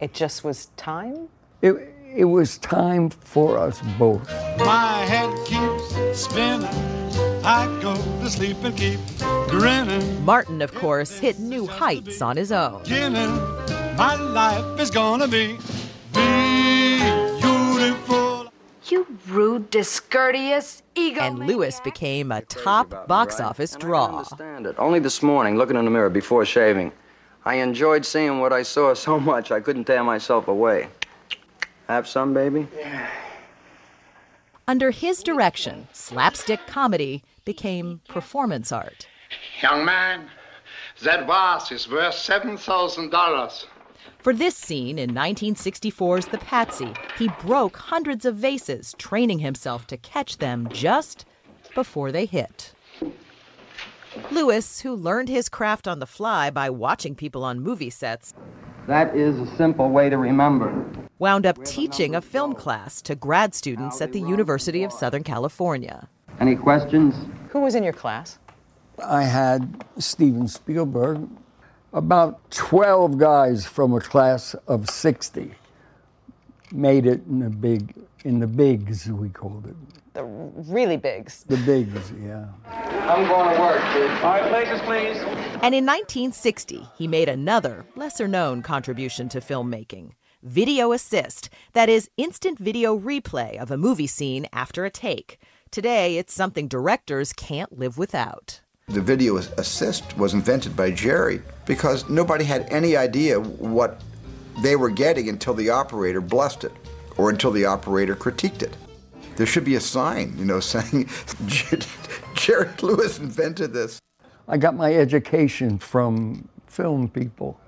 It just was time? It, it was time for us both. My head keeps spinning. I go to sleep and keep grinning. Martin, of course, hit new heights on his own. Beginning, my life is gonna be beautiful. You rude, discourteous, ego. And Lewis became a top box office draw. understand it. Only this morning, looking in the mirror before shaving, I enjoyed seeing what I saw so much I couldn't tear myself away. Have some, baby? Under his direction, slapstick comedy became performance art. Young man, that vase is worth $7,000. For this scene in 1964's The Patsy, he broke hundreds of vases, training himself to catch them just before they hit. Lewis, who learned his craft on the fly by watching people on movie sets, That is a simple way to remember. wound up teaching a film class to grad students at the University of Southern California. Any questions? Who was in your class? I had Steven Spielberg, about 12 guys from a class of 60 made it in the big, in the bigs, we called it. The really bigs. The bigs, yeah. I'm going to work, kid. All right, places, please. And in 1960, he made another, lesser known contribution to filmmaking video assist, that is, instant video replay of a movie scene after a take, Today, it's something directors can't live without. The video assist was invented by Jerry because nobody had any idea what they were getting until the operator blessed it or until the operator critiqued it. There should be a sign, you know, saying Jerry Lewis invented this. I got my education from film people.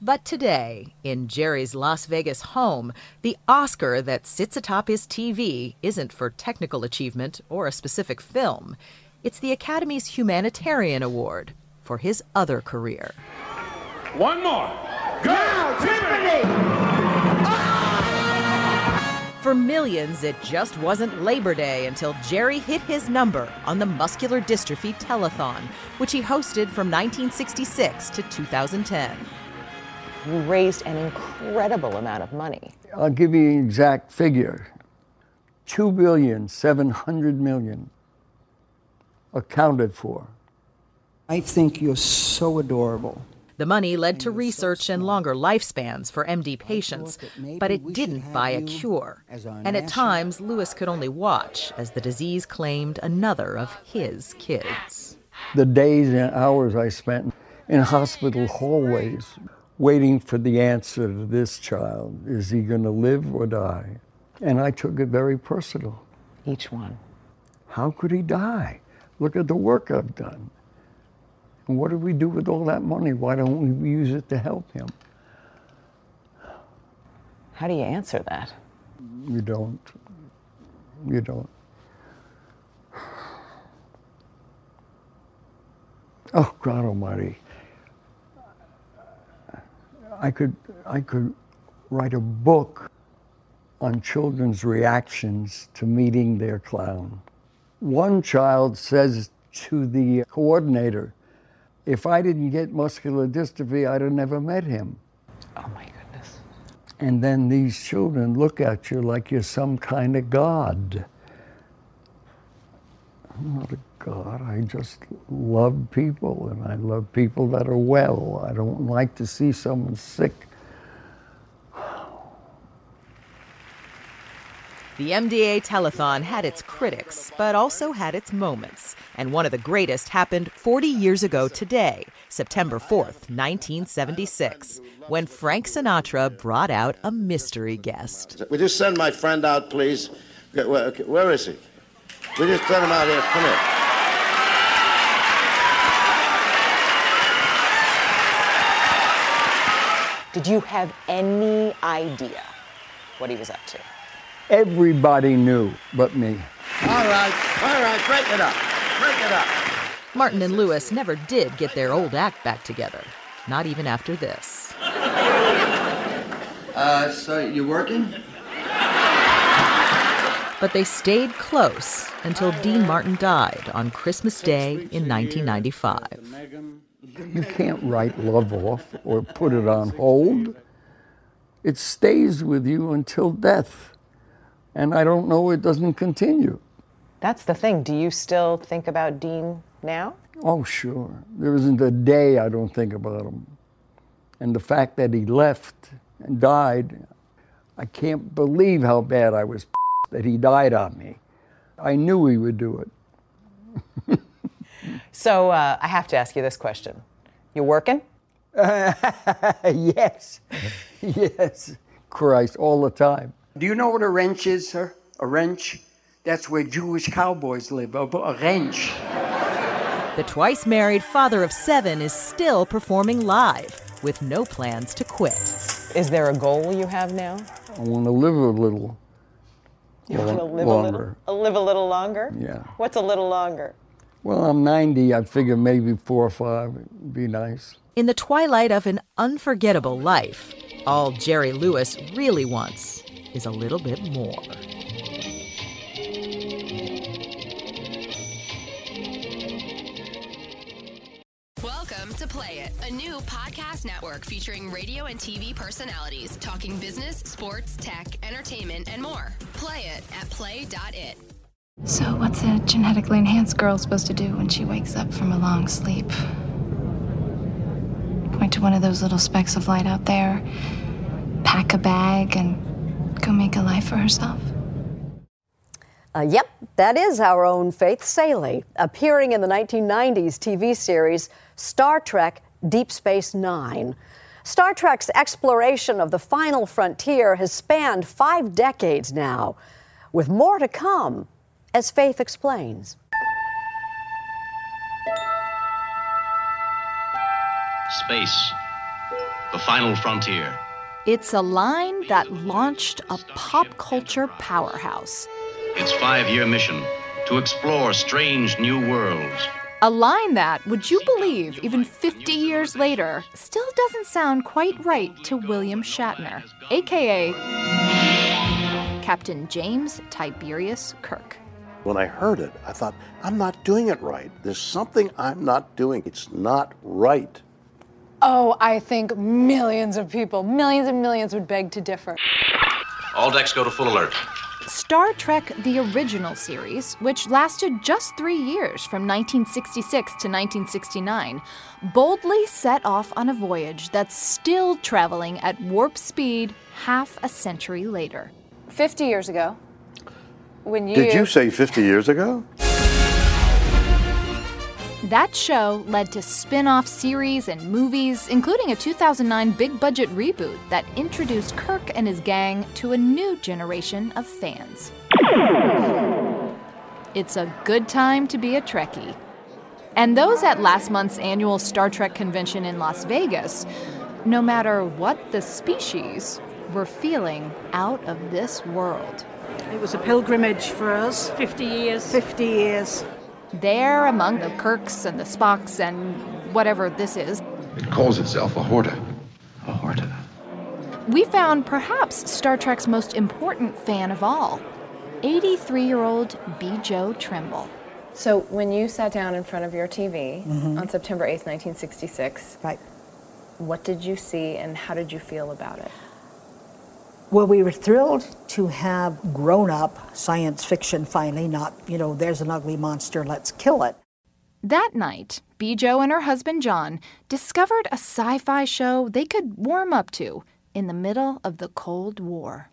But today, in Jerry's Las Vegas home, the Oscar that sits atop his TV isn't for technical achievement or a specific film. It's the Academy's Humanitarian Award for his other career. One more. Go, Tiffany! Ah! For millions, it just wasn't Labor Day until Jerry hit his number on the Muscular Dystrophy Telethon, which he hosted from 1966 to 2010. You raised an incredible amount of money. I'll give you an exact figure. Two billion seven hundred million accounted for. I think you're so adorable. The money led to research and longer lifespans for MD patients, but it didn't buy a cure. And at times, Lewis could only watch as the disease claimed another of his kids. The days and hours I spent in hospital hallways waiting for the answer to this child is he going to live or die? And I took it very personal. Each one. How could he die? Look at the work I've done. And what do we do with all that money? Why don't we use it to help him? How do you answer that? You don't. You don't. Oh, God Almighty. I could, I could write a book on children's reactions to meeting their clown. One child says to the coordinator, if I didn't get muscular dystrophy, I'd have never met him. Oh my goodness. And then these children look at you like you're some kind of god. I'm not a god. I just love people, and I love people that are well. I don't like to see someone sick. The MDA telethon had its critics, but also had its moments. And one of the greatest happened 40 years ago today, September 4th, 1976, when Frank Sinatra brought out a mystery guest. Would you send my friend out, please? Where, where is he? We just send him out here. Come here. Did you have any idea what he was up to? Everybody knew but me. All right, all right, break it up. Break it up. Martin and Lewis never did get their old act back together, not even after this. Uh, so you working? But they stayed close until Dean Martin died on Christmas Day in 1995. You can't write love off or put it on hold. It stays with you until death. And I don't know it doesn't continue. That's the thing. Do you still think about Dean now? Oh, sure. There isn't a day I don't think about him. And the fact that he left and died, I can't believe how bad I was that he died on me. I knew he would do it. So uh, I have to ask you this question. You working? yes. yes. Christ, all the time. Do you know what a wrench is, sir? A wrench? That's where Jewish cowboys live. A, a wrench. The twice married father of seven is still performing live with no plans to quit. Is there a goal you have now? I want to live a little. You want to live longer. a little, live a little longer? Yeah. What's a little longer? Well, I'm 90. I figure maybe four or five would be nice. In the twilight of an unforgettable life, all Jerry Lewis really wants is a little bit more. Welcome to Play It, a new podcast network featuring radio and TV personalities talking business, sports, tech, entertainment, and more. Play it at play.it. So, what's a genetically enhanced girl supposed to do when she wakes up from a long sleep? Point to one of those little specks of light out there, pack a bag, and go make a life for herself? Uh, yep, that is our own Faith Salie, appearing in the 1990s TV series Star Trek Deep Space Nine. Star Trek's exploration of the final frontier has spanned five decades now, with more to come, as Faith explains. Space, the final frontier. It's a line that launched a pop culture powerhouse. Its five year mission to explore strange new worlds. A line that, would you believe, even 50 years later, still doesn't sound quite right to William Shatner, aka Captain James Tiberius Kirk. When I heard it, I thought, I'm not doing it right. There's something I'm not doing. It's not right. Oh, I think millions of people, millions and millions would beg to differ. All decks go to full alert. Star Trek The Original Series, which lasted just three years from 1966 to 1969, boldly set off on a voyage that's still traveling at warp speed half a century later. 50 years ago, when you. Did you say 50 years ago? That show led to spin off series and movies, including a 2009 big budget reboot that introduced Kirk and his gang to a new generation of fans. It's a good time to be a Trekkie. And those at last month's annual Star Trek convention in Las Vegas, no matter what the species, were feeling out of this world. It was a pilgrimage for us. 50 years. 50 years. There, among the Kirks and the Spocks and whatever this is, It calls itself a Horta. A Horta. we found perhaps Star Trek's most important fan of all 83 year old Bjo Trimble. So when you sat down in front of your TV Mhm. on September 8th, 1966, right. what did you see and how did you feel about it? Well, we were thrilled to have grown up science fiction finally, not, you know, there's an ugly monster, let's kill it. That night, Bjo and her husband John discovered a sci fi show they could warm up to in the middle of the Cold War.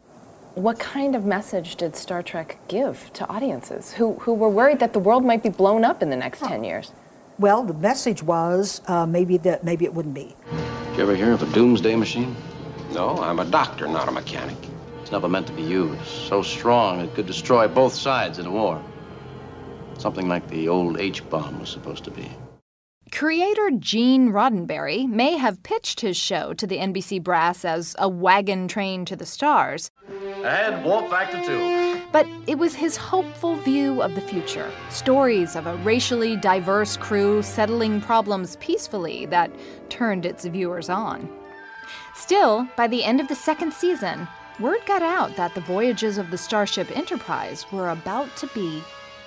What kind of message did Star Trek give to audiences who, who were worried that the world might be blown up in the next 10 years? Well, the message was uh, maybe that maybe it wouldn't be. Did you ever hear of a doomsday machine? No, I'm a doctor, not a mechanic. It's never meant to be used. So strong it could destroy both sides in a war. Something like the old H bomb was supposed to be. Creator Gene Roddenberry may have pitched his show to the NBC brass as a wagon train to the stars, Ahead, warp factor two. but it was his hopeful view of the future. Stories of a racially diverse crew settling problems peacefully that turned its viewers on. Still, by the end of the second season, word got out that the voyages of the Starship Enterprise were about to be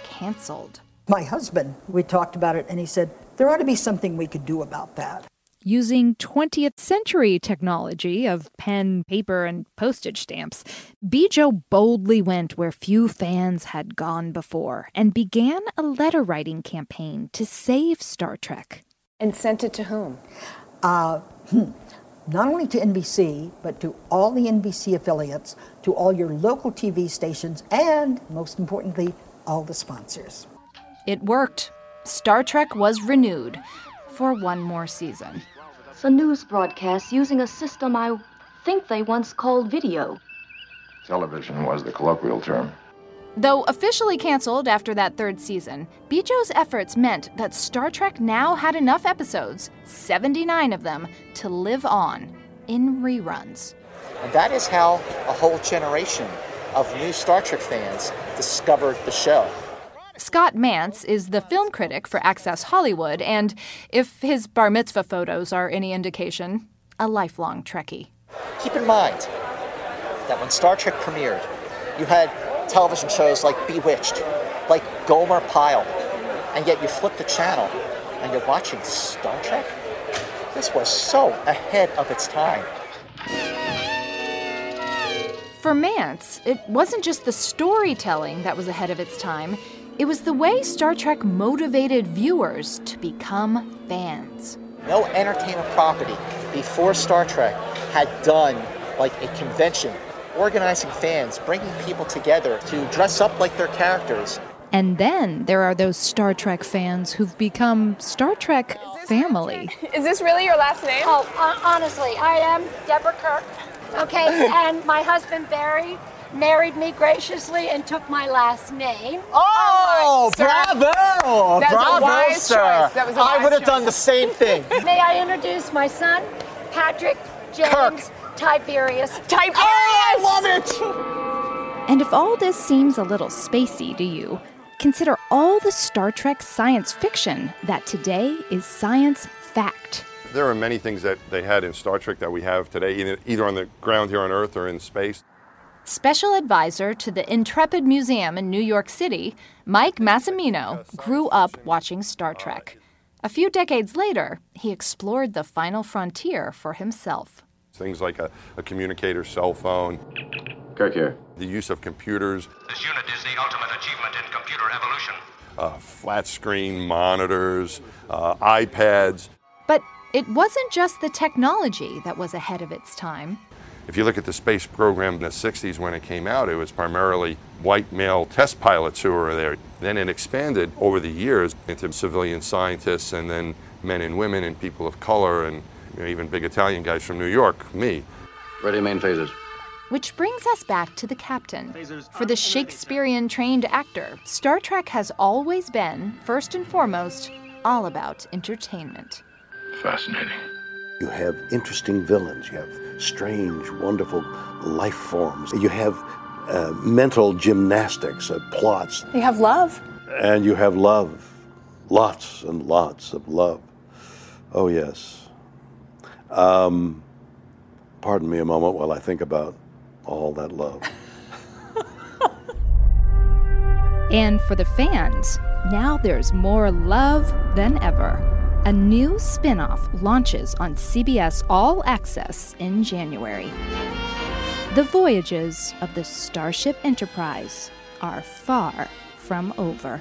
canceled. My husband, we talked about it, and he said, there ought to be something we could do about that. Using 20th century technology of pen, paper, and postage stamps, Bjo boldly went where few fans had gone before and began a letter writing campaign to save Star Trek. And sent it to whom? Uh, hmm, not only to NBC, but to all the NBC affiliates, to all your local TV stations, and most importantly, all the sponsors. It worked. Star Trek was renewed for one more season. It's a news broadcast using a system I think they once called video. Television was the colloquial term. Though officially canceled after that third season, Bjo's efforts meant that Star Trek now had enough episodes, 79 of them, to live on in reruns. And that is how a whole generation of new Star Trek fans discovered the show. Scott Mantz is the film critic for Access Hollywood, and if his bar mitzvah photos are any indication, a lifelong Trekkie. Keep in mind that when Star Trek premiered, you had television shows like Bewitched, like Gomer Pyle, and yet you flip the channel and you're watching Star Trek? This was so ahead of its time. For Mantz, it wasn't just the storytelling that was ahead of its time, it was the way Star Trek motivated viewers to become fans. No entertainment property before Star Trek had done like a convention organizing fans, bringing people together to dress up like their characters. And then there are those Star Trek fans who've become Star Trek family. Is this really your last name? Oh, uh, honestly, I am Deborah Kirk. Okay, and my husband Barry married me graciously and took my last name. Oh, sir. bravo! That was a bravo, wise sir. choice. That was a I would have done the same thing. May I introduce my son, Patrick James Tiberius? Tiberius! Oh, I love it! And if all this seems a little spacey to you, consider all the Star Trek science fiction that today is science fact. There are many things that they had in Star Trek that we have today, either, either on the ground here on Earth or in space. Special advisor to the Intrepid Museum in New York City, Mike Massimino grew up watching Star Trek. A few decades later, he explored the final frontier for himself. Things like a, a communicator cell phone. Kirk here. The use of computers, This unit is the ultimate achievement in computer evolution. uh, flat screen monitors, uh, iPads. But it wasn't just the technology that was ahead of its time. If you look at the space program in the 60s when it came out, it was primarily white male test pilots who were there. Then it expanded over the years into civilian scientists and then men and women and people of color and you know, even big Italian guys from New York, me. Ready main phasers. Which brings us back to the captain. For the Shakespearean trained actor, Star Trek has always been, first and foremost, all about entertainment. Fascinating. You have interesting villains. You have strange, wonderful life forms. You have uh, mental gymnastics, uh, plots, You have love. and you have love. Lots and lots of love. Oh, yes. Um, pardon me a moment while I think about all that love. And for the fans, now there's more love than ever. A new spin off launches on CBS All Access in January. The voyages of the Starship Enterprise are far from over.